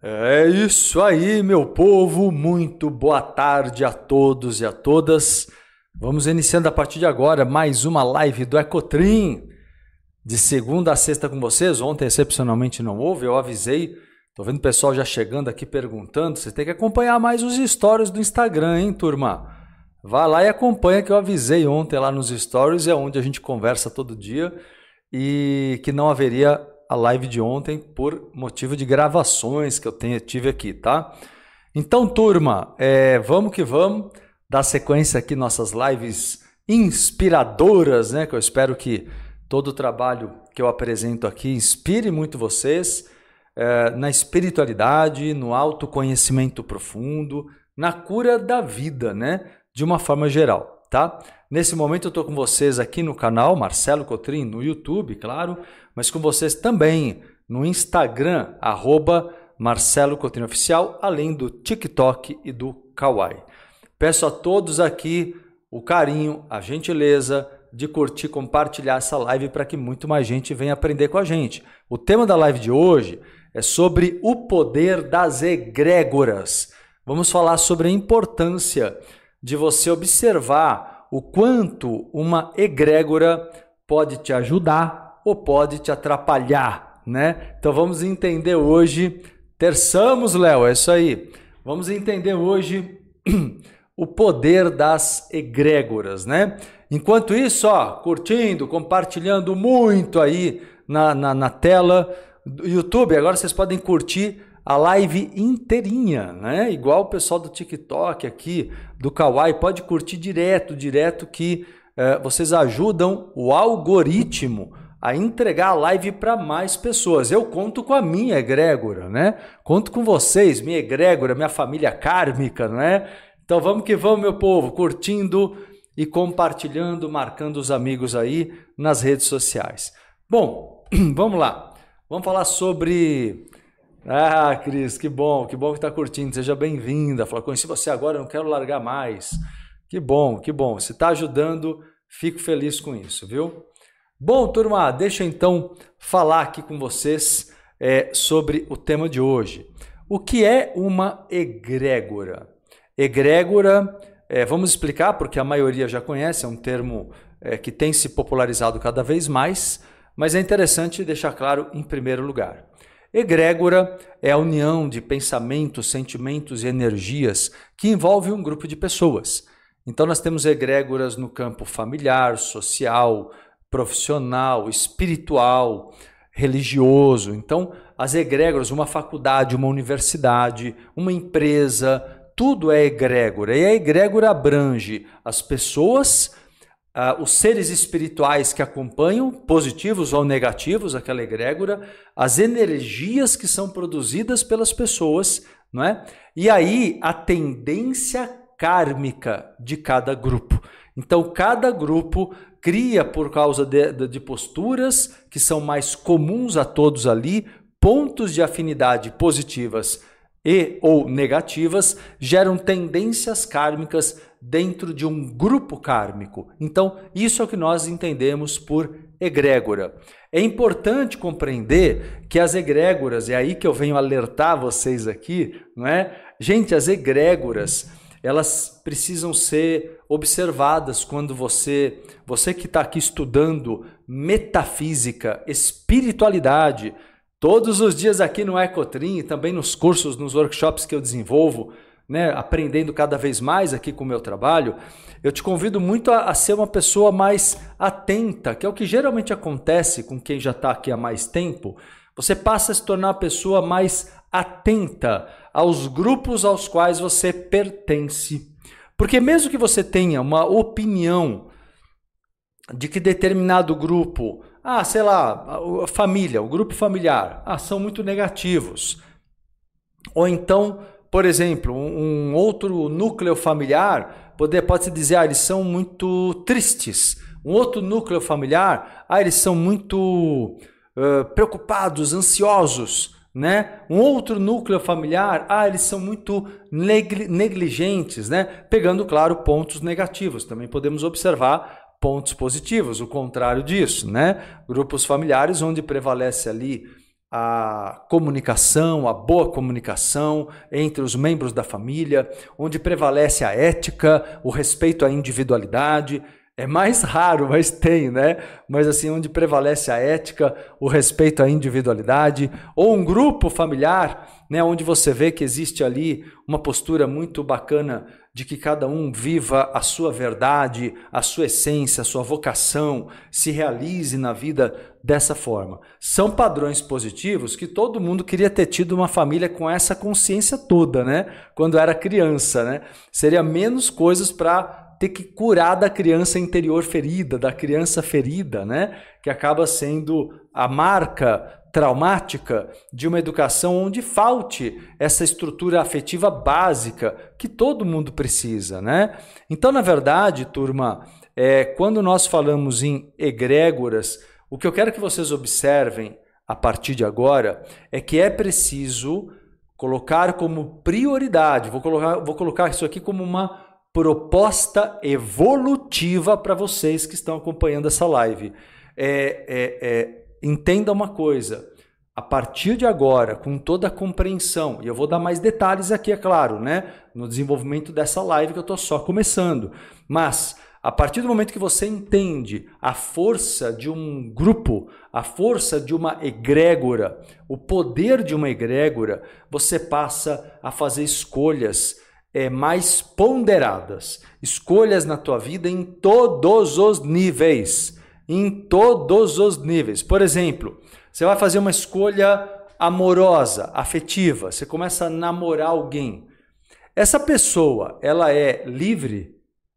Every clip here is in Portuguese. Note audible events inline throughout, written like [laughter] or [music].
É isso aí, meu povo. Muito boa tarde a todos e a todas. Vamos iniciando a partir de agora mais uma live do Ecotrim. De segunda a sexta com vocês. Ontem, excepcionalmente, não houve. Eu avisei. Tô vendo o pessoal já chegando aqui perguntando. Você tem que acompanhar mais os stories do Instagram, hein, turma? Vá lá e acompanha que eu avisei ontem lá nos stories. É onde a gente conversa todo dia. E que não haveria a live de ontem por motivo de gravações que eu tenho, tive aqui, tá? Então, turma, é, vamos que vamos dar sequência aqui nossas lives inspiradoras, né? Que eu espero que todo o trabalho que eu apresento aqui inspire muito vocês é, na espiritualidade, no autoconhecimento profundo, na cura da vida, né? De uma forma geral, tá? Nesse momento eu estou com vocês aqui no canal Marcelo Cotrim, no YouTube, claro, mas com vocês também no Instagram, arroba Marcelo Coutinho Oficial, além do TikTok e do Kawaii. Peço a todos aqui o carinho, a gentileza de curtir, compartilhar essa live para que muito mais gente venha aprender com a gente. O tema da live de hoje é sobre o poder das egrégoras. Vamos falar sobre a importância de você observar o quanto uma egrégora pode te ajudar ou pode te atrapalhar, né? Então vamos entender hoje, terçamos, Léo, é isso aí. Vamos entender hoje [clears throat] o poder das egrégoras, né? Enquanto isso, ó, curtindo, compartilhando muito aí na, na, na tela do YouTube, agora vocês podem curtir a live inteirinha, né? Igual o pessoal do TikTok aqui, do Kawaii, pode curtir direto, direto que eh, vocês ajudam o algoritmo a entregar a live para mais pessoas. Eu conto com a minha egrégora, né? Conto com vocês, minha egrégora, minha família kármica, não é? Então vamos que vamos, meu povo, curtindo e compartilhando, marcando os amigos aí nas redes sociais. Bom, [clears throat] vamos lá. Vamos falar sobre. Ah, Cris, que bom, que bom que está curtindo. Seja bem-vinda. Fala, conheci você agora, não quero largar mais. Que bom, que bom. Se está ajudando, fico feliz com isso, viu? Bom, turma, deixa eu então falar aqui com vocês é, sobre o tema de hoje. O que é uma egrégora? Egrégora, é, vamos explicar, porque a maioria já conhece, é um termo é, que tem se popularizado cada vez mais, mas é interessante deixar claro em primeiro lugar. Egrégora é a união de pensamentos, sentimentos e energias que envolve um grupo de pessoas. Então, nós temos egrégoras no campo familiar, social, profissional, espiritual, religioso. Então, as egrégoras, uma faculdade, uma universidade, uma empresa, tudo é egrégora. E a egrégora abrange as pessoas, uh, os seres espirituais que acompanham, positivos ou negativos, aquela egrégora, as energias que são produzidas pelas pessoas, não é? E aí a tendência kármica de cada grupo. Então, cada grupo cria, por causa de, de, de posturas que são mais comuns a todos ali, pontos de afinidade positivas e ou negativas geram tendências kármicas dentro de um grupo kármico. Então, isso é o que nós entendemos por egrégora. É importante compreender que as egrégoras, é aí que eu venho alertar vocês aqui, não é? Gente, as egrégoras, elas precisam ser observadas quando você, você que está aqui estudando metafísica, espiritualidade, todos os dias aqui no Ecotrim e também nos cursos, nos workshops que eu desenvolvo, né, aprendendo cada vez mais aqui com o meu trabalho, eu te convido muito a, a ser uma pessoa mais atenta, que é o que geralmente acontece com quem já está aqui há mais tempo. Você passa a se tornar uma pessoa mais atenta aos grupos aos quais você pertence. Porque mesmo que você tenha uma opinião de que determinado grupo, ah, sei lá, a família, o grupo familiar, ah, são muito negativos. Ou então, por exemplo, um outro núcleo familiar, pode, pode se dizer, ah, eles são muito tristes. Um outro núcleo familiar, ah, eles são muito uh, preocupados, ansiosos né? Um outro núcleo familiar, ah, eles são muito negligentes, né? Pegando, claro, pontos negativos. Também podemos observar pontos positivos, o contrário disso, né? Grupos familiares onde prevalece ali a comunicação, a boa comunicação entre os membros da família, onde prevalece a ética, o respeito à individualidade. É mais [laughs] raro, mas tem, né? Mas assim, onde prevalece a ética, o respeito à individualidade, ou um grupo familiar, né, onde você vê que existe ali uma postura muito bacana de que cada um viva a sua verdade, a sua essência, a sua vocação, se realize na vida dessa forma. São padrões positivos que todo mundo queria ter tido uma família com essa consciência toda, né? Quando era criança, né? Seria menos coisas para ter que curar da criança interior ferida, da criança ferida, né? Que acaba sendo a marca traumática de uma educação onde falte essa estrutura afetiva básica que todo mundo precisa, né? Então, na verdade, turma, é, quando nós falamos em egrégoras, o que eu quero que vocês observem a partir de agora é que é preciso colocar como prioridade, vou colocar, vou colocar isso aqui como uma proposta evolutiva para vocês que estão acompanhando essa live. É, é, é, entenda uma coisa. A partir de agora, com toda a compreensão, e eu vou dar mais detalhes aqui, é claro, né? No desenvolvimento dessa live que eu estou só começando. Mas a partir do momento que você entende a força de um grupo, a força de uma egrégora, o poder de uma egrégora, você passa a fazer escolhas é, mais ponderadas, escolhas na tua vida em todos os níveis em todos os níveis. Por exemplo, você vai fazer uma escolha amorosa, afetiva, você começa a namorar alguém. Essa pessoa, ela é livre?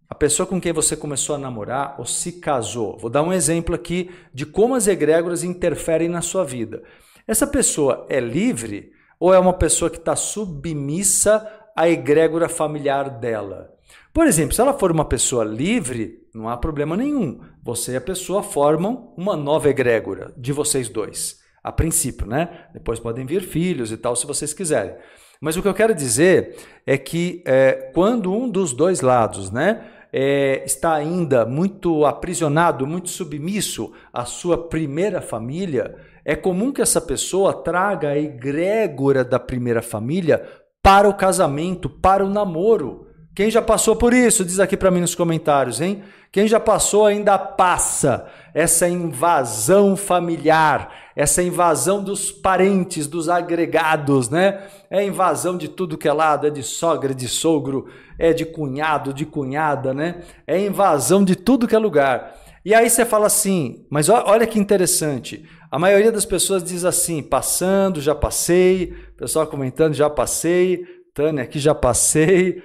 A pessoa com quem você começou a namorar ou se casou. Vou dar um exemplo aqui de como as egrégoras interferem na sua vida. Essa pessoa é livre ou é uma pessoa que está submissa à egrégora familiar dela? Por exemplo, se ela for uma pessoa livre, não há problema nenhum. Você e a pessoa formam uma nova egrégora de vocês dois. A princípio, né? Depois podem vir filhos e tal, se vocês quiserem. Mas o que eu quero dizer é que é, quando um dos dois lados, né? É, está ainda muito aprisionado, muito submisso à sua primeira família, é comum que essa pessoa traga a egrégora da primeira família para o casamento, para o namoro. Quem já passou por isso? Diz aqui para mim nos comentários, hein? Quem já passou ainda passa essa invasão familiar, essa invasão dos parentes, dos agregados, né? É invasão de tudo que é lado, é de sogra, de sogro, é de cunhado, de cunhada, né? É invasão de tudo que é lugar. E aí você fala assim, mas olha que interessante. A maioria das pessoas diz assim, passando, já passei, pessoal comentando, já passei, Tânia aqui já passei,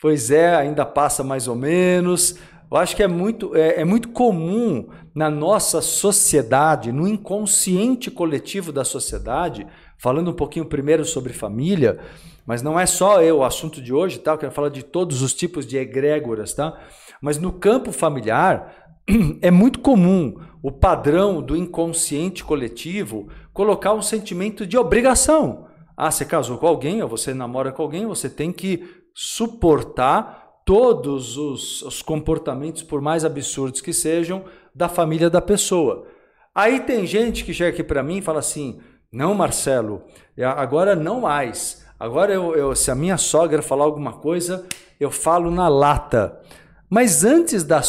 pois é, ainda passa mais ou menos. Eu acho que é muito, é, é, muito comum na nossa sociedade, no inconsciente coletivo da sociedade, falando um pouquinho primeiro sobre família, mas não é só eu, o assunto de hoje, tá? Eu quero falar de todos os tipos de egrégoras, tá? Mas no campo familiar, [clears throat] é muito comum o padrão do inconsciente coletivo colocar um sentimento de obrigação. Ah, você casou com alguém, ou você namora com alguém, você tem que suportar todos os, os comportamentos, por mais absurdos que sejam, da família da pessoa. Aí tem gente que chega aqui para mim e fala assim: não, Marcelo, é, agora não mais. Agora, eu, eu, se a minha sogra falar alguma coisa, eu falo na lata. Mas antes da,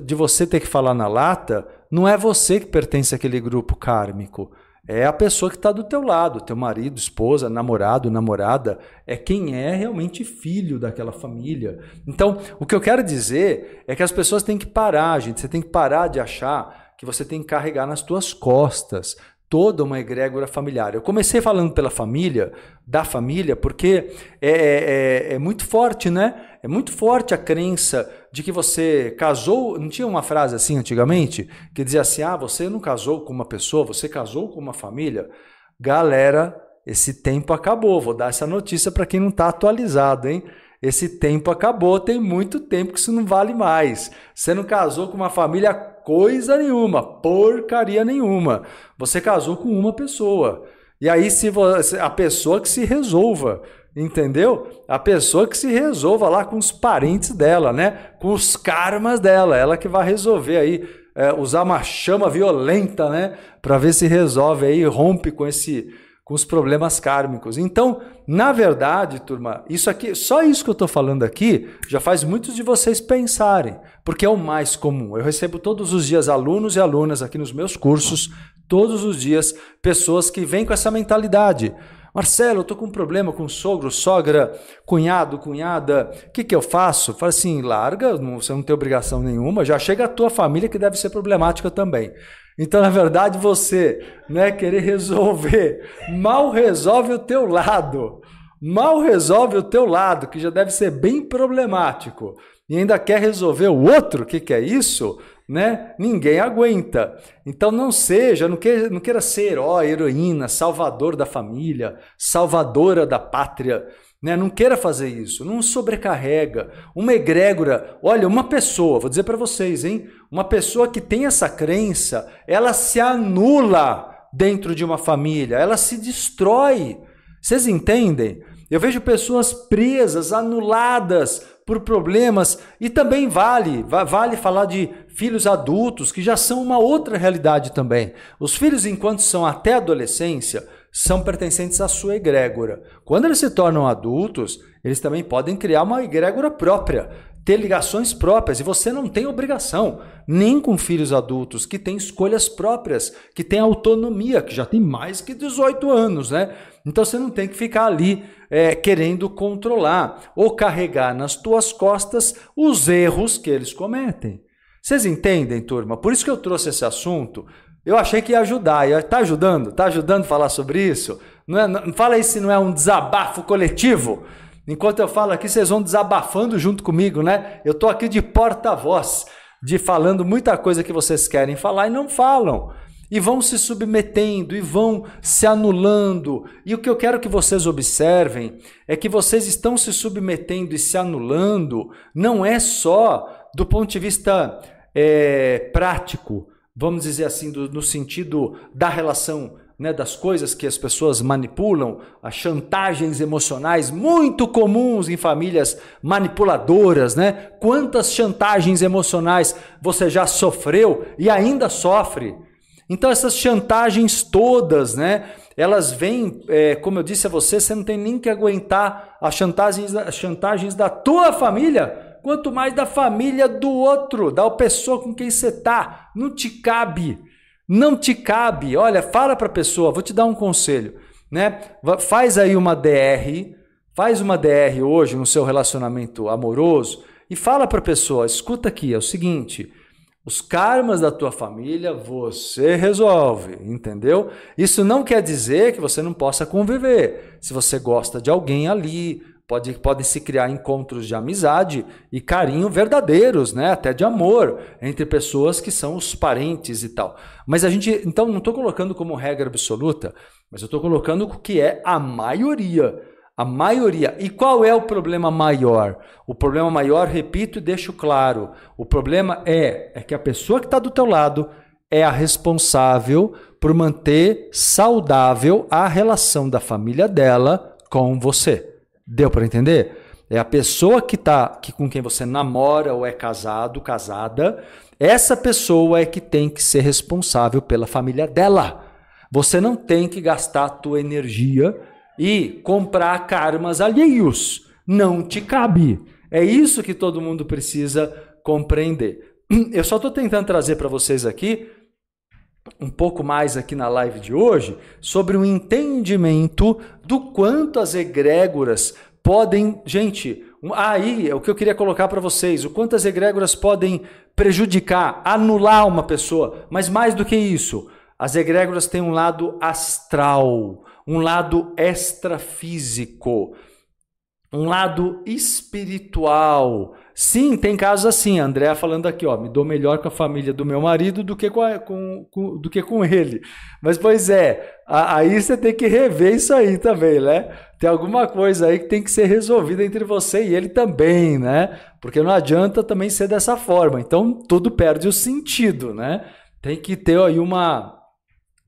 de você ter que falar na lata, não é você que pertence àquele grupo kármico é a pessoa que está do teu lado, teu marido, esposa, namorado, namorada, é quem é realmente filho daquela família. Então, o que eu quero dizer é que as pessoas têm que parar, gente. Você tem que parar de achar que você tem que carregar nas tuas costas toda uma egrégora familiar. Eu comecei falando pela família, da família, porque é, é, é, é muito forte, né? É muito forte a crença de que você casou. Não tinha uma frase assim antigamente que dizia assim: ah, você não casou com uma pessoa, você casou com uma família. Galera, esse tempo acabou. Vou dar essa notícia para quem não está atualizado, hein? Esse tempo acabou, tem muito tempo que isso não vale mais. Você não casou com uma família coisa nenhuma, porcaria nenhuma. Você casou com uma pessoa. E aí, se você, a pessoa que se resolva, entendeu? A pessoa que se resolva lá com os parentes dela, né? Com os karmas dela, ela que vai resolver aí é, usar uma chama violenta, né? Para ver se resolve aí, rompe com esse com os problemas kármicos. Então, na verdade, turma, isso aqui, só isso que eu estou falando aqui, já faz muitos de vocês pensarem, porque é o mais comum. Eu recebo todos os dias alunos e alunas aqui nos meus cursos, todos os dias, pessoas que vêm com essa mentalidade. Marcelo, eu tô com um problema com sogro, sogra, cunhado, cunhada. O que, que eu faço? Fala assim, larga, você não tem obrigação nenhuma. Já chega a tua família que deve ser problemática também. Então, na verdade, você, né, querer resolver, mal resolve o teu lado. Mal resolve o teu lado, que já deve ser bem problemático. E ainda quer resolver o outro, o que, que é isso? Né? Ninguém aguenta. Então não seja, não queira, não queira ser herói, heroína, salvador da família, salvadora da pátria. Né? Não queira fazer isso, não sobrecarrega. Uma egrégora, olha, uma pessoa, vou dizer para vocês, hein? Uma pessoa que tem essa crença, ela se anula dentro de uma família, ela se destrói. Vocês entendem? Eu vejo pessoas presas, anuladas por problemas e também vale, vale falar de filhos adultos que já são uma outra realidade também. Os filhos enquanto são até adolescência, são pertencentes à sua egrégora. Quando eles se tornam adultos, eles também podem criar uma egrégora própria, ter ligações próprias, e você não tem obrigação, nem com filhos adultos que têm escolhas próprias, que têm autonomia, que já tem mais que 18 anos, né? Então você não tem que ficar ali é, querendo controlar ou carregar nas tuas costas os erros que eles cometem. Vocês entendem, turma? Por isso que eu trouxe esse assunto, eu achei que ia ajudar. Está ajudando? Está ajudando a falar sobre isso? Não é, não, fala aí se não é um desabafo coletivo. Enquanto eu falo aqui, vocês vão desabafando junto comigo, né? Eu estou aqui de porta-voz, de falando muita coisa que vocês querem falar e não falam. E vão se submetendo e vão se anulando. E o que eu quero que vocês observem é que vocês estão se submetendo e se anulando, não é só do ponto de vista é, prático, vamos dizer assim, do, no sentido da relação né, das coisas que as pessoas manipulam, as chantagens emocionais muito comuns em famílias manipuladoras, né? Quantas chantagens emocionais você já sofreu e ainda sofre? Então essas chantagens todas, né? Elas vêm, é, como eu disse a você, você não tem nem que aguentar as chantagens, as chantagens da tua família quanto mais da família do outro, da pessoa com quem você está. Não te cabe. Não te cabe. Olha, fala para a pessoa, vou te dar um conselho. Né? Faz aí uma DR, faz uma DR hoje no seu relacionamento amoroso e fala para a pessoa: escuta aqui, é o seguinte. Os karmas da tua família você resolve, entendeu? Isso não quer dizer que você não possa conviver. Se você gosta de alguém ali, Pode, podem se criar encontros de amizade e carinho verdadeiros, né? até de amor, entre pessoas que são os parentes e tal. Mas a gente, então, não estou colocando como regra absoluta, mas eu estou colocando o que é a maioria. A maioria. E qual é o problema maior? O problema maior, repito e deixo claro, o problema é, é que a pessoa que está do teu lado é a responsável por manter saudável a relação da família dela com você. Deu para entender? É a pessoa que tá que com quem você namora ou é casado, casada, essa pessoa é que tem que ser responsável pela família dela. Você não tem que gastar a tua energia e comprar karmas alheios. Não te cabe. É isso que todo mundo precisa compreender. [clears throat] Eu só estou tentando trazer para vocês aqui um pouco mais aqui na live de hoje sobre o entendimento do quanto as egrégoras podem, gente, aí é o que eu queria colocar para vocês, o quanto as egrégoras podem prejudicar, anular uma pessoa, mas mais do que isso, as egrégoras têm um lado astral, um lado extrafísico, um lado espiritual, Sim, tem casos assim. A Andrea falando aqui, ó, me dou melhor com a família do meu marido do que com, a, com, com, do que com ele. Mas, pois é, a, aí você tem que rever isso aí também, né? Tem alguma coisa aí que tem que ser resolvida entre você e ele também, né? Porque não adianta também ser dessa forma. Então, tudo perde o sentido, né? Tem que ter aí uma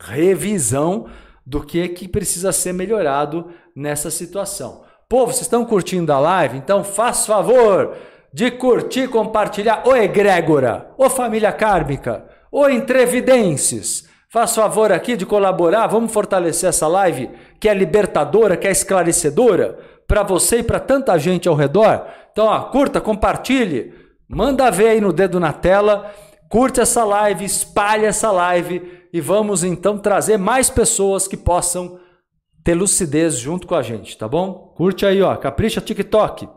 revisão do que é que precisa ser melhorado nessa situação. Povo, vocês estão curtindo a live? Então, faz favor, de curtir, compartilhar. Ô egrégora, ô família kármica, Ô entrevidências, faz favor aqui de colaborar, vamos fortalecer essa live que é libertadora, que é esclarecedora para você e para tanta gente ao redor. Então, ó, curta, compartilhe, manda ver aí no dedo na tela, curte essa live, espalhe essa live e vamos então trazer mais pessoas que possam ter lucidez junto com a gente, tá bom? Curte aí, ó, capricha TikTok,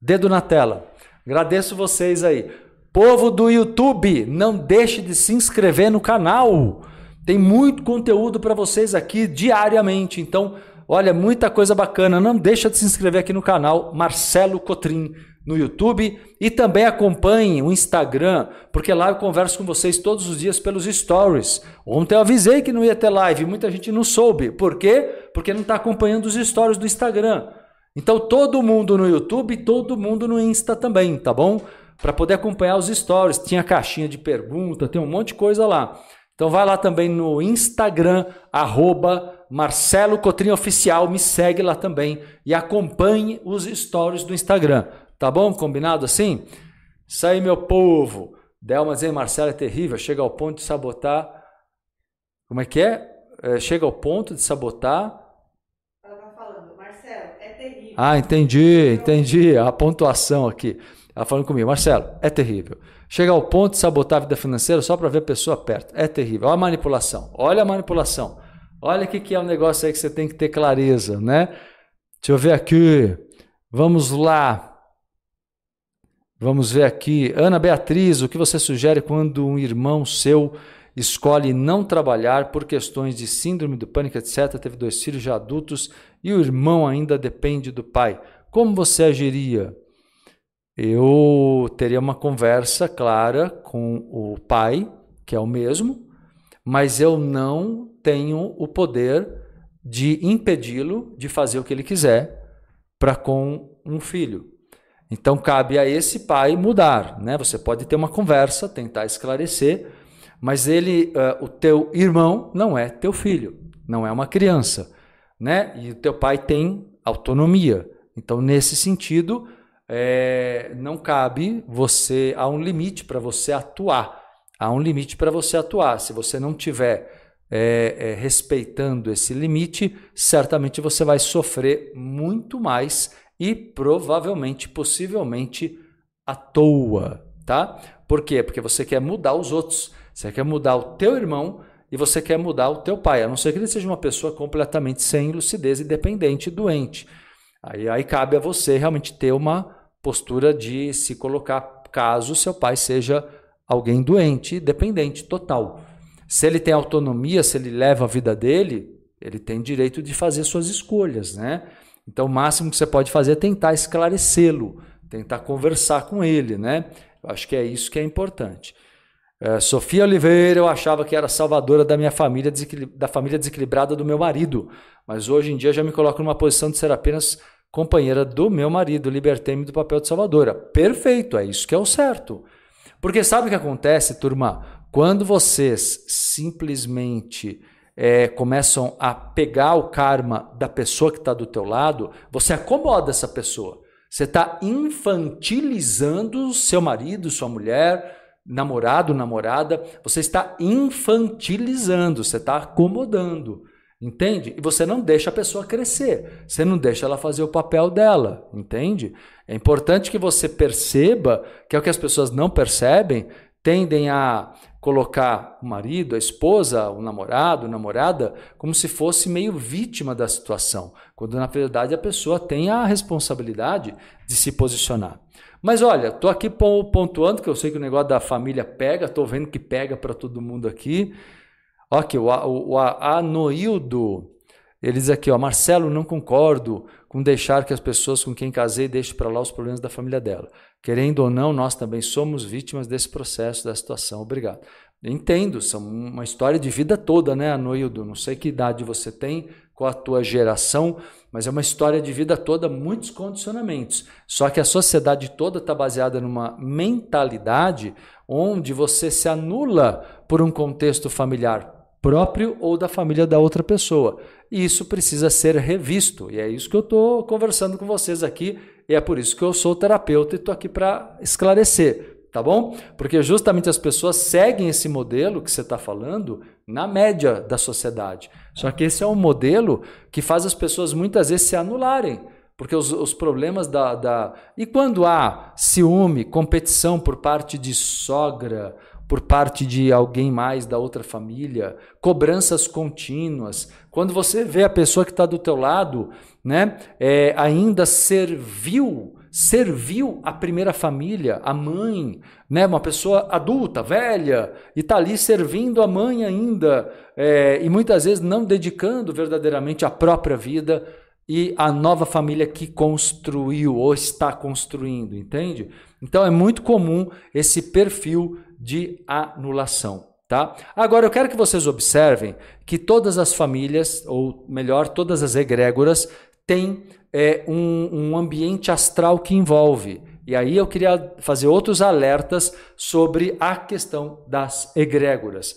dedo na tela. Agradeço vocês aí. Povo do YouTube, não deixe de se inscrever no canal. Tem muito conteúdo para vocês aqui diariamente. Então, olha, muita coisa bacana. Não deixa de se inscrever aqui no canal Marcelo Cotrim no YouTube e também acompanhe o Instagram, porque lá eu converso com vocês todos os dias pelos stories. Ontem eu avisei que não ia ter live, muita gente não soube. Por quê? Porque não está acompanhando os stories do Instagram. Então todo mundo no YouTube, todo mundo no Insta também, tá bom? Para poder acompanhar os stories, tinha caixinha de pergunta, tem um monte de coisa lá. Então vai lá também no Instagram, arroba Marcelo Cotrim Oficial, me segue lá também e acompanhe os stories do Instagram. Tá bom? Combinado assim? Isso aí, meu povo. Delma e Marcelo é terrível, chega ao ponto de sabotar. Como é que é? é chega ao ponto de sabotar ah, entendi, entendi a pontuação aqui. Ela falando comigo, Marcelo, é terrível. Chega ao ponto de sabotar a vida financeira só para ver a pessoa perto. É terrível. Olha a manipulação. Olha a manipulação. Olha o que, que é um negócio aí que você tem que ter clareza, né? Deixa eu ver aqui. Vamos lá. Vamos ver aqui. Ana Beatriz, o que você sugere quando um irmão seu escolhe não trabalhar por questões de síndrome do pânico, etc., teve dois filhos já adultos e o irmão ainda depende do pai. Como você agiria? Eu teria uma conversa clara com o pai, que é o mesmo, mas eu não tenho o poder de impedi-lo de fazer o que ele quiser para com um filho. Então cabe a esse pai mudar, né? Você pode ter uma conversa, tentar esclarecer, mas ele, uh, o teu irmão não é teu filho, não é uma criança, né? E o teu pai tem autonomia. Então, nesse sentido, é, não cabe você, há um limite para você atuar. Há um limite para você atuar. Se você não tiver é, é, respeitando esse limite, certamente você vai sofrer muito mais e provavelmente, possivelmente, à toa, tá? Por quê? Porque você quer mudar os outros. Você quer mudar o teu irmão e você quer mudar o teu pai, a não ser que ele seja uma pessoa completamente sem lucidez e dependente e doente. Aí, aí cabe a você realmente ter uma postura de se colocar caso seu pai seja alguém doente, dependente total. Se ele tem autonomia, se ele leva a vida dele, ele tem direito de fazer suas escolhas, né? Então, o máximo que você pode fazer é tentar esclarecê-lo, tentar conversar com ele, né? Eu acho que é isso que é importante. É, Sofia Oliveira, eu achava que era salvadora da minha família, da família desequilibrada do meu marido, mas hoje em dia já me coloco numa posição de ser apenas companheira do meu marido, libertei-me do papel de salvadora. Perfeito, é isso que é o certo. Porque sabe o que acontece, turma? Quando vocês simplesmente é, começam a pegar o karma da pessoa que está do teu lado, você acomoda essa pessoa. Você está infantilizando seu marido, sua mulher, namorado, namorada, você está infantilizando, você está acomodando. Entende? E você não deixa a pessoa crescer, você não deixa ela fazer o papel dela, entende? É importante que você perceba que é o que as pessoas não percebem, tendem a colocar o marido, a esposa, o namorado, a namorada, como se fosse meio vítima da situação, quando na verdade a pessoa tem a responsabilidade de se posicionar. Mas olha, tô aqui pontuando, que eu sei que o negócio da família pega, tô vendo que pega para todo mundo aqui. Ok, o, o, o Anoildo, ele diz aqui, ó, Marcelo, não concordo com deixar que as pessoas com quem casei deixem para lá os problemas da família dela. Querendo ou não, nós também somos vítimas desse processo, da situação. Obrigado. Entendo, são uma história de vida toda, né, Anoildo? Não sei que idade você tem, qual a tua geração, mas é uma história de vida toda, muitos condicionamentos. Só que a sociedade toda está baseada numa mentalidade onde você se anula por um contexto familiar próprio ou da família da outra pessoa. E isso precisa ser revisto. E é isso que eu estou conversando com vocês aqui. E é por isso que eu sou terapeuta e estou aqui para esclarecer. tá bom? Porque justamente as pessoas seguem esse modelo que você está falando na média da sociedade. Só que esse é um modelo que faz as pessoas muitas vezes se anularem. Porque os, os problemas da, da. E quando há ciúme, competição por parte de sogra, por parte de alguém mais da outra família, cobranças contínuas. Quando você vê a pessoa que está do teu lado, né, é, ainda serviu, serviu a primeira família, a mãe, né, uma pessoa adulta, velha, e está ali servindo a mãe ainda, é, e muitas vezes não dedicando verdadeiramente a própria vida e a nova família que construiu ou está construindo, entende? Então é muito comum esse perfil de anulação. Tá? Agora eu quero que vocês observem que todas as famílias, ou melhor, todas as egrégoras, têm é, um, um ambiente astral que envolve. E aí eu queria fazer outros alertas sobre a questão das egrégoras.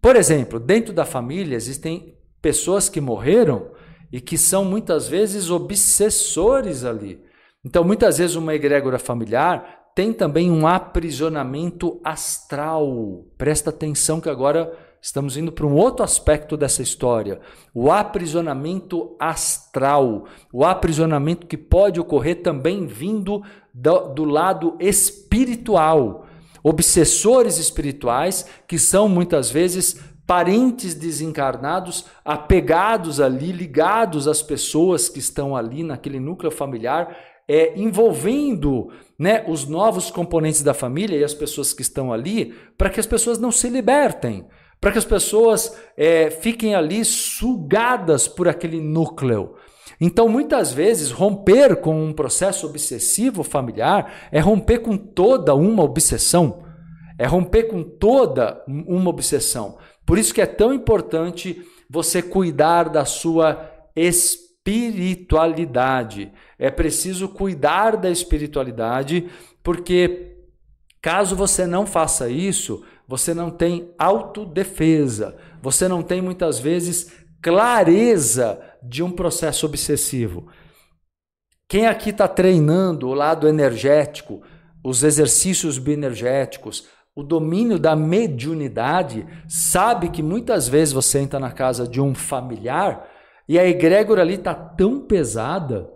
Por exemplo, dentro da família existem pessoas que morreram e que são muitas vezes obsessores ali. Então, muitas vezes, uma egrégora familiar tem também um aprisionamento astral. Presta atenção que agora estamos indo para um outro aspecto dessa história. O aprisionamento astral. O aprisionamento que pode ocorrer também vindo do, do lado espiritual. Obsessores espirituais que são muitas vezes parentes desencarnados, apegados ali, ligados às pessoas que estão ali naquele núcleo familiar é, envolvendo né, os novos componentes da família e as pessoas que estão ali, para que as pessoas não se libertem, para que as pessoas é, fiquem ali sugadas por aquele núcleo. Então, muitas vezes, romper com um processo obsessivo familiar é romper com toda uma obsessão. É romper com toda uma obsessão. Por isso que é tão importante você cuidar da sua espiritualidade. É preciso cuidar da espiritualidade, porque caso você não faça isso, você não tem autodefesa, você não tem muitas vezes clareza de um processo obsessivo. Quem aqui está treinando o lado energético, os exercícios bioenergéticos, o domínio da mediunidade, sabe que muitas vezes você entra na casa de um familiar e a egrégora ali está tão pesada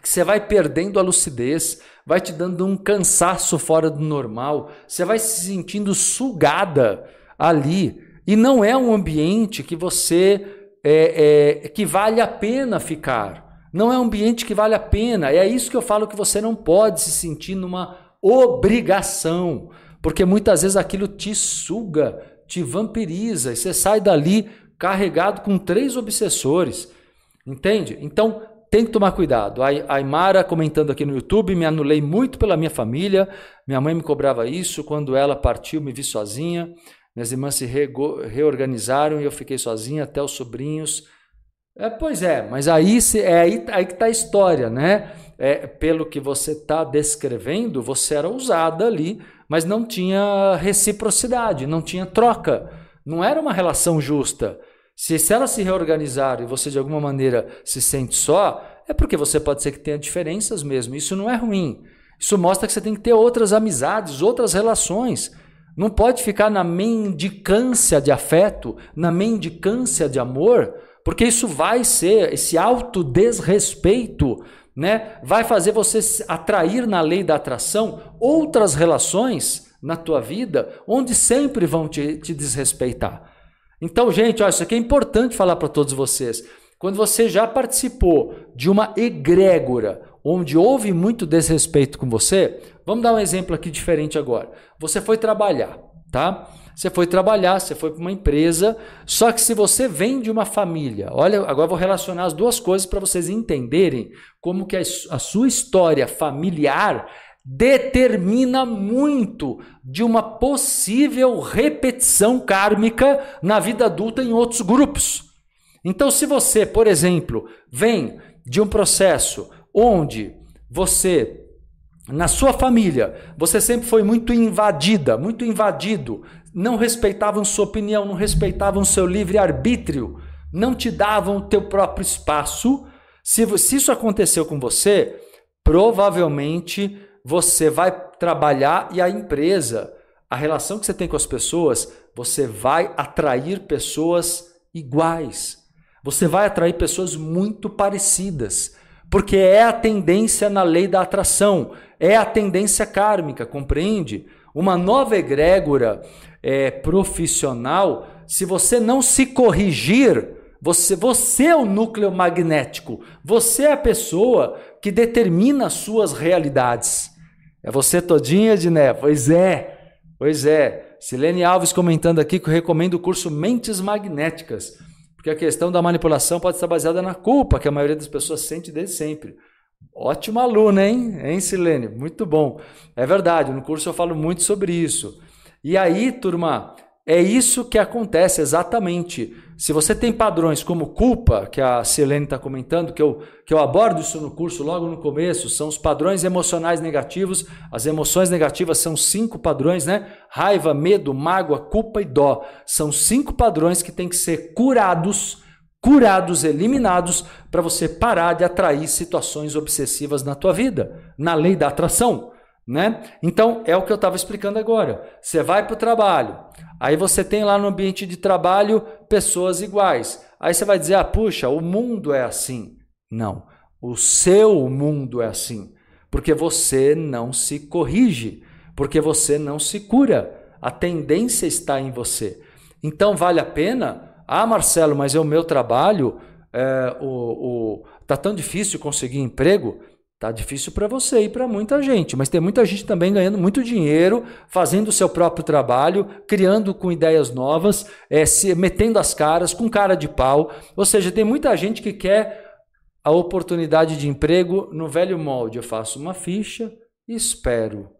que você vai perdendo a lucidez, vai te dando um cansaço fora do normal, você vai se sentindo sugada ali. E não é um ambiente que você é, é, que vale a pena ficar. Não é um ambiente que vale a pena. É isso que eu falo que você não pode se sentir numa obrigação, porque muitas vezes aquilo te suga, te vampiriza e você sai dali carregado com três obsessores. Entende? Então tem que tomar cuidado. A Aymara comentando aqui no YouTube, me anulei muito pela minha família. Minha mãe me cobrava isso. Quando ela partiu, me vi sozinha. Minhas irmãs se reorganizaram e eu fiquei sozinha, até os sobrinhos. É, pois é, mas aí é aí, aí que está a história, né? É, pelo que você está descrevendo, você era usada ali, mas não tinha reciprocidade, não tinha troca. Não era uma relação justa. Se, se ela se reorganizar e você de alguma maneira se sente só, é porque você pode ser que tenha diferenças mesmo. Isso não é ruim. Isso mostra que você tem que ter outras amizades, outras relações. Não pode ficar na mendicância de afeto, na mendicância de amor, porque isso vai ser, esse autodesrespeito, né? Vai fazer você atrair na lei da atração outras relações na tua vida onde sempre vão te, te desrespeitar. Então, gente, isso aqui é importante falar para todos vocês. Quando você já participou de uma egrégora onde houve muito desrespeito com você, vamos dar um exemplo aqui diferente agora. Você foi trabalhar, tá? Você foi trabalhar, você foi para uma empresa, só que se você vem de uma família, olha, agora vou relacionar as duas coisas para vocês entenderem como que a sua história familiar determina muito de uma possível repetição kármica na vida adulta em outros grupos. Então, se você, por exemplo, vem de um processo onde você, na sua família, você sempre foi muito invadida, muito invadido, não respeitavam sua opinião, não respeitavam seu livre-arbítrio, não te davam o teu próprio espaço. Se, se isso aconteceu com você, provavelmente você vai trabalhar e a empresa, a relação que você tem com as pessoas, você vai atrair pessoas iguais. Você vai atrair pessoas muito parecidas, porque é a tendência na lei da atração, é a tendência kármica, compreende? Uma nova egrégora é, profissional, se você não se corrigir, você, você é o núcleo magnético, você é a pessoa que determina as suas realidades. É você todinha, Diné? Pois é, pois é. Silene Alves comentando aqui que eu recomendo o curso Mentes Magnéticas, porque a questão da manipulação pode estar baseada na culpa que a maioria das pessoas sente desde sempre. Ótima aluna, hein? Hein, Silene? Muito bom. É verdade, no curso eu falo muito sobre isso. E aí, turma, é isso que acontece exatamente. Se você tem padrões como culpa, que a Silene está comentando, que eu, que eu abordo isso no curso logo no começo, são os padrões emocionais negativos. As emoções negativas são cinco padrões, né? Raiva, medo, mágoa, culpa e dó. São cinco padrões que têm que ser curados curados, eliminados, para você parar de atrair situações obsessivas na tua vida, na lei da atração. Né? Então, é o que eu estava explicando agora. Você vai para o trabalho, aí você tem lá no ambiente de trabalho pessoas iguais. Aí você vai dizer, ah, puxa, o mundo é assim. Não, o seu mundo é assim. Porque você não se corrige, porque você não se cura. A tendência está em você. Então, vale a pena ah, Marcelo, mas é o meu trabalho, é, o, o, tá tão difícil conseguir emprego. Tá difícil para você e para muita gente, mas tem muita gente também ganhando muito dinheiro, fazendo o seu próprio trabalho, criando com ideias novas, é, se metendo as caras com cara de pau. Ou seja, tem muita gente que quer a oportunidade de emprego no velho molde. Eu faço uma ficha e espero.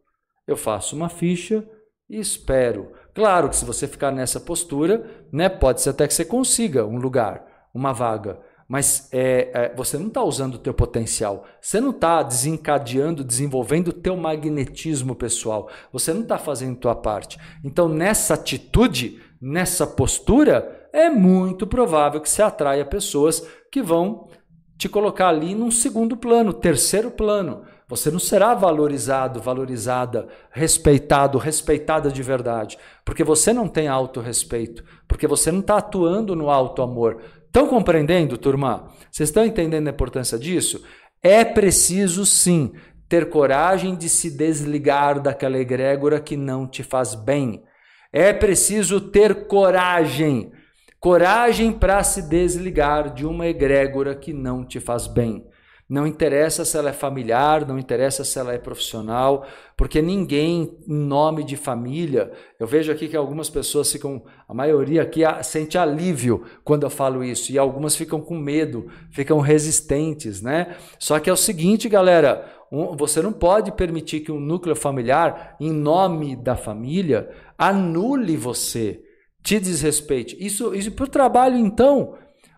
Eu faço uma ficha e espero. Claro que se você ficar nessa postura, né, pode ser até que você consiga um lugar, uma vaga. Mas é, é, você não está usando o teu potencial. Você não está desencadeando, desenvolvendo o teu magnetismo pessoal. Você não está fazendo a tua parte. Então, nessa atitude, nessa postura, é muito provável que você atraia pessoas que vão te colocar ali num segundo plano, terceiro plano. Você não será valorizado, valorizada, respeitado, respeitada de verdade, porque você não tem autorrespeito, porque você não está atuando no alto amor. Estão compreendendo, turma? Vocês estão entendendo a importância disso? É preciso sim ter coragem de se desligar daquela egrégora que não te faz bem. É preciso ter coragem, coragem para se desligar de uma egrégora que não te faz bem. Não interessa se ela é familiar, não interessa se ela é profissional, porque ninguém, em nome de família, eu vejo aqui que algumas pessoas ficam, a maioria aqui sente alívio quando eu falo isso, e algumas ficam com medo, ficam resistentes, né? Só que é o seguinte, galera, você não pode permitir que um núcleo familiar, em nome da família, anule você, te desrespeite. Isso, isso para o trabalho, então.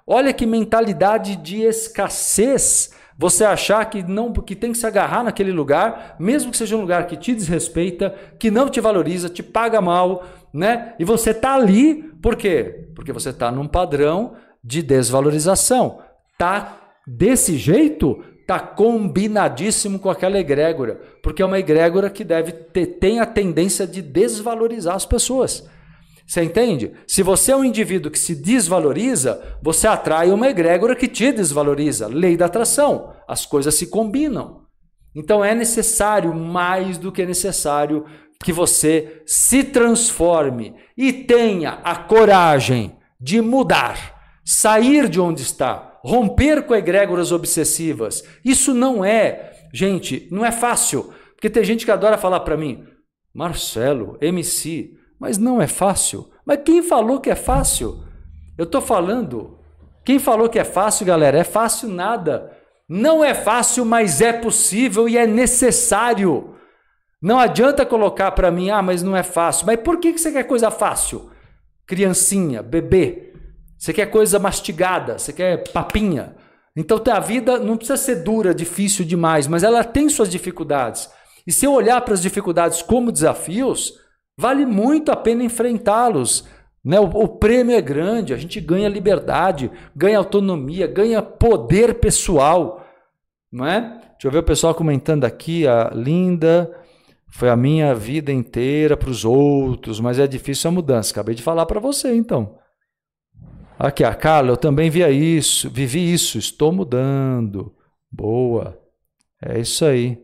Olha que mentalidade de escassez você achar que não que tem que se agarrar naquele lugar, mesmo que seja um lugar que te desrespeita, que não te valoriza, te paga mal, né? E você tá ali, por quê? Porque você tá num padrão de desvalorização. Tá desse jeito, tá combinadíssimo com aquela egrégora, porque é uma egrégora que deve ter tem a tendência de desvalorizar as pessoas. Você entende? Se você é um indivíduo que se desvaloriza, você atrai uma egrégora que te desvaloriza. Lei da atração. As coisas se combinam. Então é necessário, mais do que necessário, que você se transforme e tenha a coragem de mudar, sair de onde está, romper com egrégoras obsessivas. Isso não é, gente, não é fácil. Porque tem gente que adora falar para mim, Marcelo, MC, mas não é fácil. Mas quem falou que é fácil? Eu estou falando. Quem falou que é fácil, galera? É fácil nada. Não é fácil, mas é possível e é necessário. Não adianta colocar para mim, ah, mas não é fácil. Mas por que você quer coisa fácil? Criancinha, bebê. Você quer coisa mastigada, você quer papinha. Então a vida não precisa ser dura, difícil demais, mas ela tem suas dificuldades. E se eu olhar para as dificuldades como desafios, Vale muito a pena enfrentá-los. Né? O, o, prêmio é grande, a gente ganha liberdade, ganha autonomia, ganha poder pessoal. Não é? Deixa eu ver o pessoal comentando aqui, a Linda Foi a minha vida inteira para os outros, mas é difícil a mudança. Acabei de falar para você, então. Aqui, a Carla, eu também via isso, vivi isso, estou mudando. Boa. É isso aí.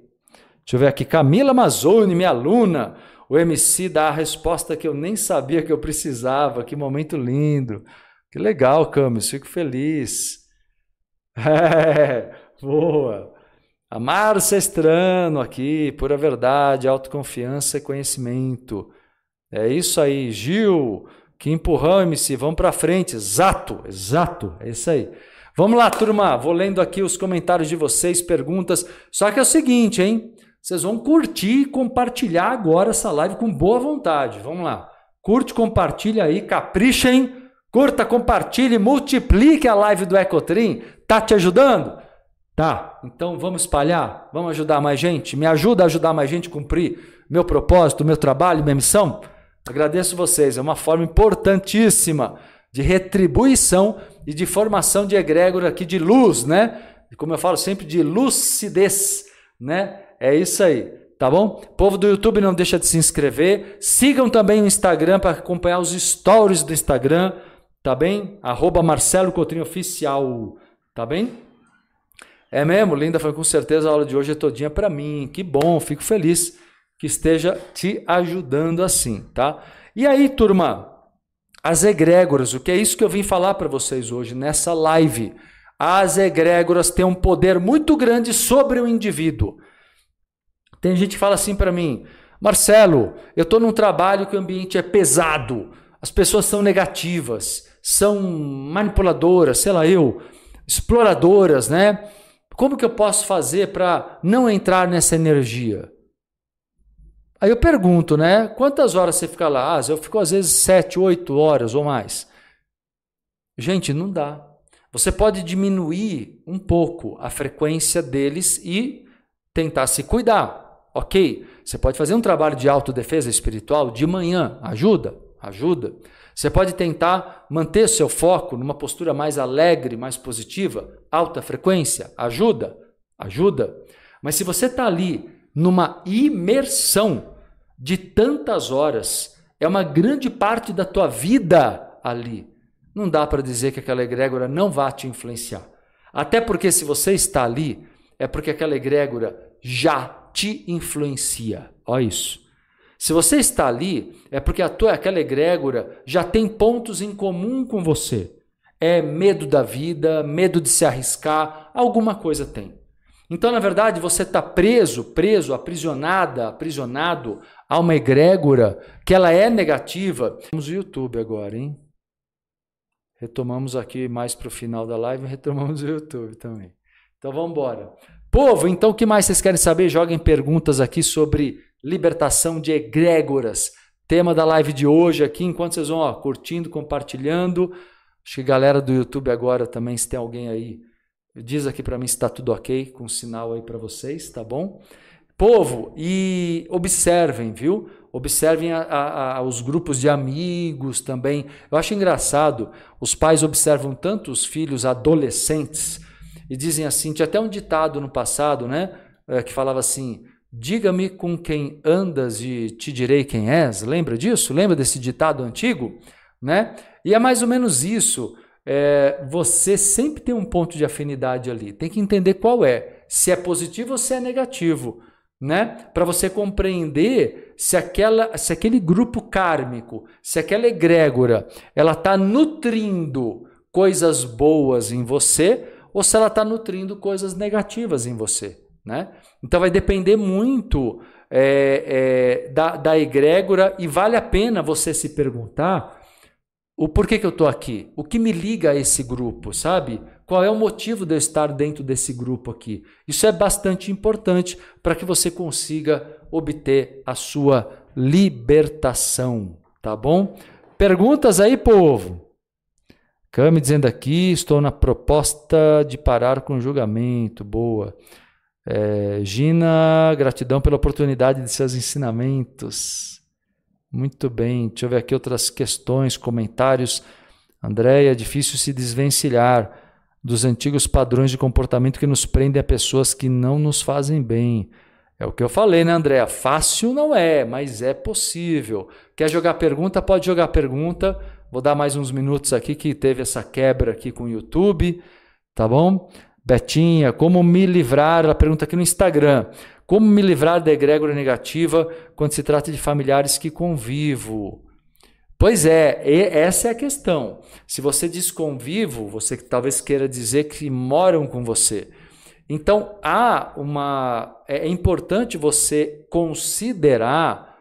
Deixa eu ver aqui. Camila Mazzoni, minha aluna. O MC dá a resposta que eu nem sabia que eu precisava. Que momento lindo. Que legal, Camis. Fico feliz. [laughs] É, boa. A Márcia Estrano aqui, pura verdade, autoconfiança e conhecimento. É isso aí, Gil. Que empurrão, MC. Vamos para frente. Exato, exato. É isso aí. Vamos lá, turma. Vou lendo aqui os comentários de vocês, perguntas. Só que é o seguinte, hein? Vocês vão curtir e compartilhar agora essa live com boa vontade. Vamos lá. Curte, compartilha aí, caprichem. Curta, compartilhe, multiplique a live do Ecotrim. Tá te ajudando? Tá, então vamos espalhar, vamos ajudar mais gente. Me ajuda a ajudar mais gente a cumprir meu propósito, meu trabalho, minha missão. Agradeço vocês, é uma forma importantíssima de retribuição e de formação de egrégora aqui de luz, né? E como eu falo sempre, de lucidez, né? É isso aí, tá bom? Povo do YouTube, não deixa de se inscrever. Sigam também o Instagram para acompanhar os stories do Instagram, tá bem? Arroba Marcelo Cotrim Oficial, tá bem? É mesmo, Linda, foi com certeza a aula de hoje é todinha para mim. Que bom, fico feliz que esteja te ajudando assim, tá? E aí, turma, as egrégoras, o que é isso que eu vim falar para vocês hoje nessa live? As egrégoras têm um poder muito grande sobre o indivíduo. Tem gente que fala assim para mim, Marcelo, eu estou num trabalho que o ambiente é pesado, as pessoas são negativas, são manipuladoras, sei lá eu, exploradoras, né? Como que eu posso fazer para não entrar nessa energia? Aí eu pergunto, né? Quantas horas você fica lá? Ah, eu fico às vezes sete, oito horas ou mais. Gente, não dá. Você pode diminuir um pouco a frequência deles e tentar se cuidar. Ok? Você pode fazer um trabalho de autodefesa espiritual de manhã. Ajuda? Ajuda. Você pode tentar manter seu foco numa postura mais alegre, mais positiva, alta frequência, ajuda, ajuda. Mas se você está ali numa imersão de tantas horas, é uma grande parte da tua vida ali. Não dá para dizer que aquela egrégora não vá te influenciar. Até porque se você está ali, é porque aquela egrégora já te influencia. Olha isso. Se você está ali, é porque a tua aquela egrégora já tem pontos em comum com você. É medo da vida, medo de se arriscar, alguma coisa tem. Então, na verdade, você está preso, preso, aprisionada, aprisionado a uma egrégora que ela é negativa. Vamos no YouTube agora, hein? Retomamos aqui mais para o final da live, retomamos o YouTube também. Então vamos embora. Povo, então o que mais vocês querem saber? Joguem perguntas aqui sobre libertação de egrégoras. Tema da live de hoje aqui, enquanto vocês vão ó, curtindo, compartilhando. Acho que galera do YouTube agora também, se tem alguém aí, diz aqui para mim se está tudo ok, com sinal aí para vocês, tá bom? Povo, e observem, viu? Observem a, a, a, os grupos de amigos também. Eu acho engraçado, os pais observam tanto os filhos adolescentes e dizem assim: tinha até um ditado no passado, né? É, que falava assim: Diga-me com quem andas e te direi quem és. Lembra disso? Lembra desse ditado antigo? Né? E é mais ou menos isso. É, você sempre tem um ponto de afinidade ali. Tem que entender qual é. Se é positivo ou se é negativo. Né? Para você compreender se, aquela, se aquele grupo kármico, se aquela egrégora, ela está nutrindo coisas boas em você ou se ela está nutrindo coisas negativas em você. Né? Então vai depender muito é, é, da, da egrégora e vale a pena você se perguntar o porquê que eu estou aqui, o que me liga a esse grupo, sabe? Qual é o motivo de eu estar dentro desse grupo aqui? Isso é bastante importante para que você consiga obter a sua libertação, tá bom? Perguntas aí, povo? Cami dizendo aqui, estou na proposta de parar com o julgamento. Boa. É, Gina, gratidão pela oportunidade de seus ensinamentos. Muito bem, deixa eu ver aqui outras questões, comentários. Andréia, é difícil se desvencilhar dos antigos padrões de comportamento que nos prendem a pessoas que não nos fazem bem. É o que eu falei, né, Andréa? Fácil não é, mas é possível. Quer jogar pergunta? Pode jogar pergunta. Vou dar mais uns minutos aqui que teve essa quebra aqui com o YouTube, tá bom? Betinha, como me livrar? Ela pergunta aqui no Instagram. Como me livrar da egrégora negativa quando se trata de familiares que convivo? Pois é, essa é a questão. Se você diz convivo, você talvez queira dizer que moram com você. Então há uma. É importante você considerar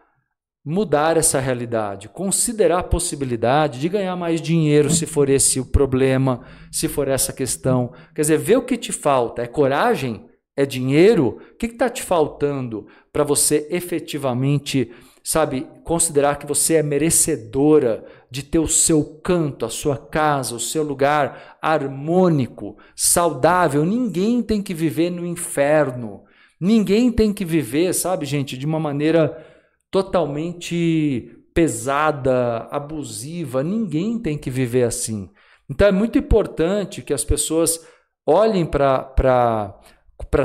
mudar essa realidade, considerar a possibilidade de ganhar mais dinheiro se for esse o problema, se for essa questão. Quer dizer, ver o que te falta. É coragem? É dinheiro? O que está te faltando para você efetivamente, sabe, considerar que você é merecedora de ter o seu canto, a sua casa, o seu lugar harmônico, saudável? Ninguém tem que viver no inferno. Ninguém tem que viver, sabe, gente, de uma maneira totalmente pesada, abusiva. Ninguém tem que viver assim. Então é muito importante que as pessoas olhem para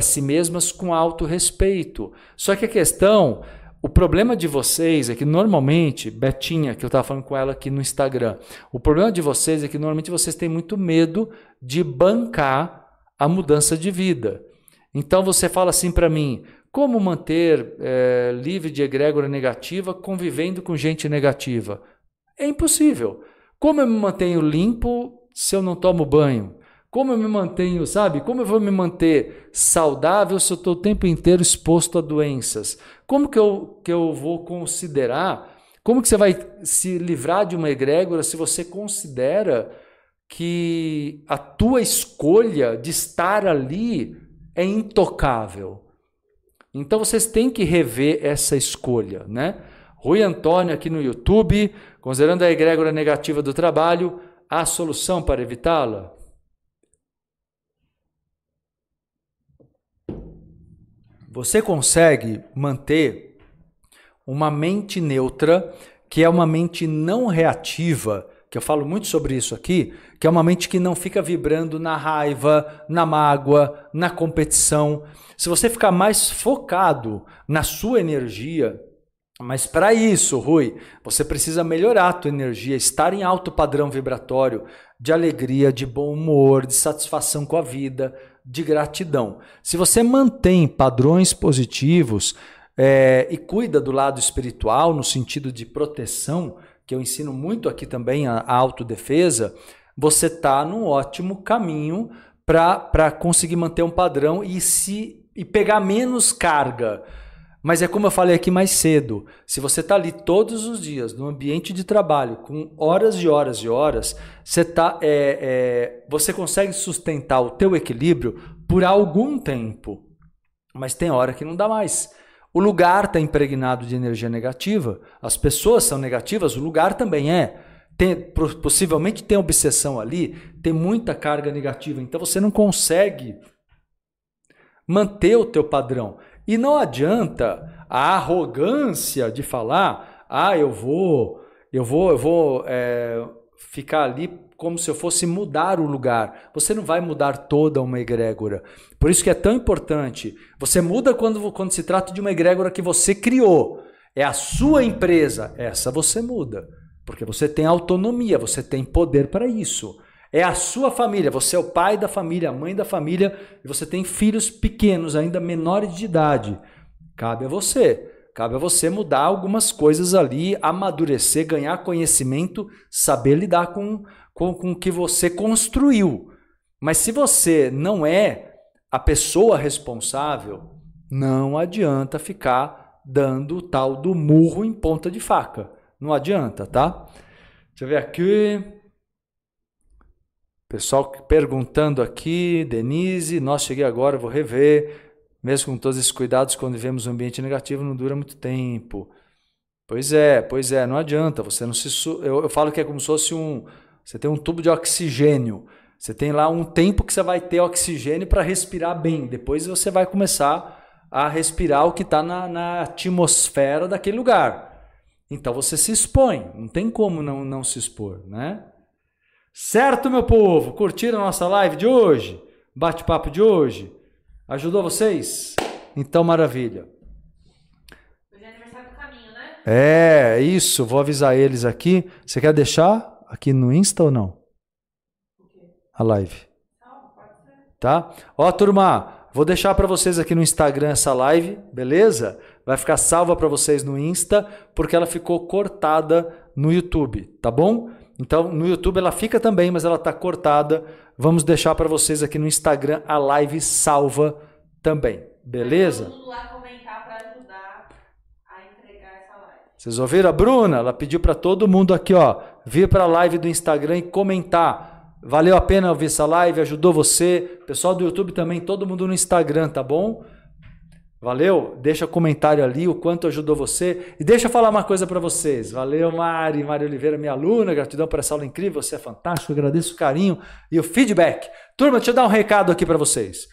si mesmas com alto respeito. Só que a questão, o problema de vocês é que normalmente, Betinha, que eu estava falando com ela aqui no Instagram, o problema de vocês é que normalmente vocês têm muito medo de bancar a mudança de vida. Então você fala assim para mim: como manter é, livre de egrégora negativa convivendo com gente negativa? É impossível. Como eu me mantenho limpo se eu não tomo banho? Como eu me mantenho, sabe? Como eu vou me manter saudável se eu estou o tempo inteiro exposto a doenças? Como que eu, que eu vou considerar? Como que você vai se livrar de uma egrégora se você considera que a tua escolha de estar ali é intocável? Então vocês têm que rever essa escolha, né? Rui Antônio aqui no YouTube, considerando a egrégora negativa do trabalho, há solução para evitá-la? Você consegue manter uma mente neutra, que é uma mente não reativa, que eu falo muito sobre isso aqui, que é uma mente que não fica vibrando na raiva, na mágoa, na competição. Se você ficar mais focado na sua energia, mas para isso, Rui, você precisa melhorar a tua energia, estar em alto padrão vibratório de alegria, de bom humor, de satisfação com a vida, de gratidão. Se você mantém padrões positivos é, e cuida do lado espiritual, no sentido de proteção, que eu ensino muito aqui também, a, a autodefesa, você está num ótimo caminho para conseguir manter um padrão e se e pegar menos carga. Mas é como eu falei aqui mais cedo: se você está ali todos os dias no ambiente de trabalho, com horas e horas e horas, você, tá, é, é, você consegue sustentar o teu equilíbrio por algum tempo. Mas tem hora que não dá mais. O lugar está impregnado de energia negativa, as pessoas são negativas, o lugar também é. Tem, possivelmente tem obsessão ali, tem muita carga negativa, então você não consegue manter o teu padrão. E não adianta a arrogância de falar, ah, eu vou, eu vou, eu vou é, ficar ali como se eu fosse mudar o lugar. Você não vai mudar toda uma egrégora. Por isso que é tão importante. Você muda quando, quando se trata de uma egrégora que você criou. É a sua empresa. Essa você muda. Porque você tem autonomia, você tem poder para isso. É a sua família, você é o pai da família, a mãe da família, e você tem filhos pequenos, ainda menores de idade. Cabe a você. Cabe a você mudar algumas coisas ali, amadurecer, ganhar conhecimento, saber lidar com, com, com o que você construiu. Mas se você não é a pessoa responsável, não adianta ficar dando o tal do murro em ponta de faca. Não adianta, tá? Deixa eu ver aqui. Pessoal perguntando aqui, Denise, nossa, cheguei agora, vou rever. Mesmo com todos esses cuidados, quando vivemos um ambiente negativo, não dura muito tempo. Pois é, pois é, não adianta. Você não se. Eu, eu falo que é como se fosse um. Você tem um tubo de oxigênio. Você tem lá um tempo que você vai ter oxigênio para respirar bem. Depois você vai começar a respirar o que está na, na atmosfera daquele lugar. Então você se expõe. Não tem como não, não se expor, né? Certo, meu povo? Curtiram a nossa live de hoje? Bate-papo de hoje? Ajudou vocês? Então, maravilha. É, isso, vou avisar eles aqui. Você quer deixar aqui no Insta ou não? A live. Tá? Ó, turma, vou deixar para vocês aqui no Instagram essa live, beleza? Vai ficar salva para vocês no Insta, porque ela ficou cortada no YouTube, tá bom? Então, no YouTube ela fica também, mas ela está cortada. Vamos deixar para vocês aqui no Instagram a live salva também, beleza? Todo mundo lá Vocês ouviram a Bruna? Ela pediu para todo mundo aqui, ó, vir para a live do Instagram e comentar. Valeu a pena ouvir essa live? Ajudou você? Pessoal do YouTube também, todo mundo no Instagram, tá bom? Valeu? Deixa comentário ali o quanto ajudou você. E deixa eu falar uma coisa para vocês. Valeu, Mari, Mari Oliveira, minha aluna. Gratidão por essa aula incrível. Você é fantástico. agradeço o carinho e o feedback. Turma, deixa eu dar um recado aqui para vocês.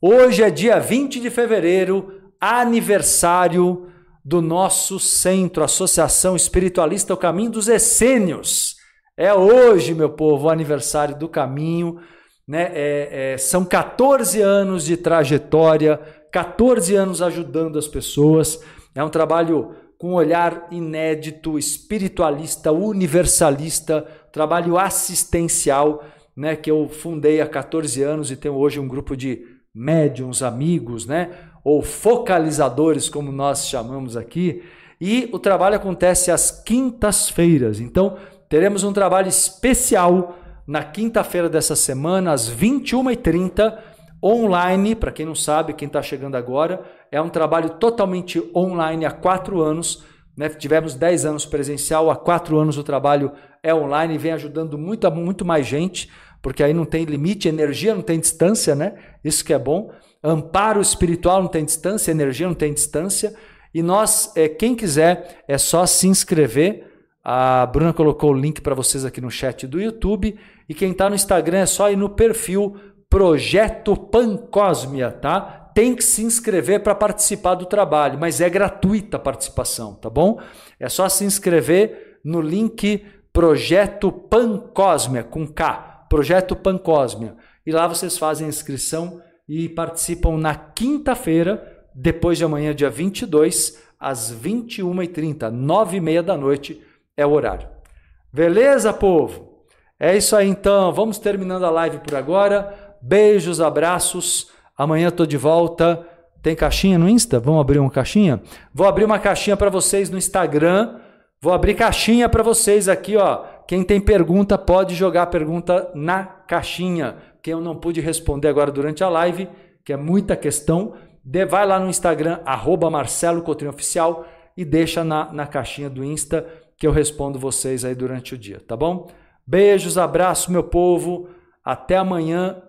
Hoje é dia 20 de fevereiro, aniversário do nosso centro, Associação Espiritualista O Caminho dos Essênios. É hoje, meu povo, o aniversário do caminho. Né? É, é, são 14 anos de trajetória, 14 anos ajudando as pessoas. É um trabalho com um olhar inédito, espiritualista, universalista, trabalho assistencial, né, que eu fundei há 14 anos e tenho hoje um grupo de médiums, amigos, né, ou focalizadores, como nós chamamos aqui, e o trabalho acontece às quintas-feiras. Então, teremos um trabalho especial na quinta-feira dessa semana, às 21h30, online. Para quem não sabe, quem está chegando agora, é um trabalho totalmente online há quatro anos. Né? Tivemos 10 anos presencial, há quatro anos o trabalho é online e vem ajudando muito, muito mais gente, porque aí não tem limite, energia não tem distância, né? Isso que é bom. Amparo espiritual não tem distância, energia não tem distância. E nós, é, quem quiser, é só se inscrever. A Bruna colocou o link para vocês aqui no chat do YouTube. E quem está no Instagram é só ir no perfil Projeto Pancosmia, tá? Tem que se inscrever para participar do trabalho, mas é gratuita a participação, tá bom? É só se inscrever no link Projeto Pancosmia, com K, Projeto Pancosmia. E lá vocês fazem a inscrição e participam na quinta-feira, depois de amanhã, dia 22, às 21h30, 9h30 da noite é o horário. Beleza, povo? É isso aí então, vamos terminando a live por agora. Beijos, abraços. Amanhã estou de volta. Tem caixinha no Insta? Vamos abrir uma caixinha? Vou abrir uma caixinha para vocês no Instagram. Vou abrir caixinha para vocês aqui, ó. Quem tem pergunta pode jogar a pergunta na caixinha que eu não pude responder agora durante a live, que é muita questão, vai lá no Instagram, arroba Marcelo Cotrim Oficial e deixa na, na caixinha do Insta que eu respondo vocês aí durante o dia, tá bom? Beijos, abraço, meu povo. Até amanhã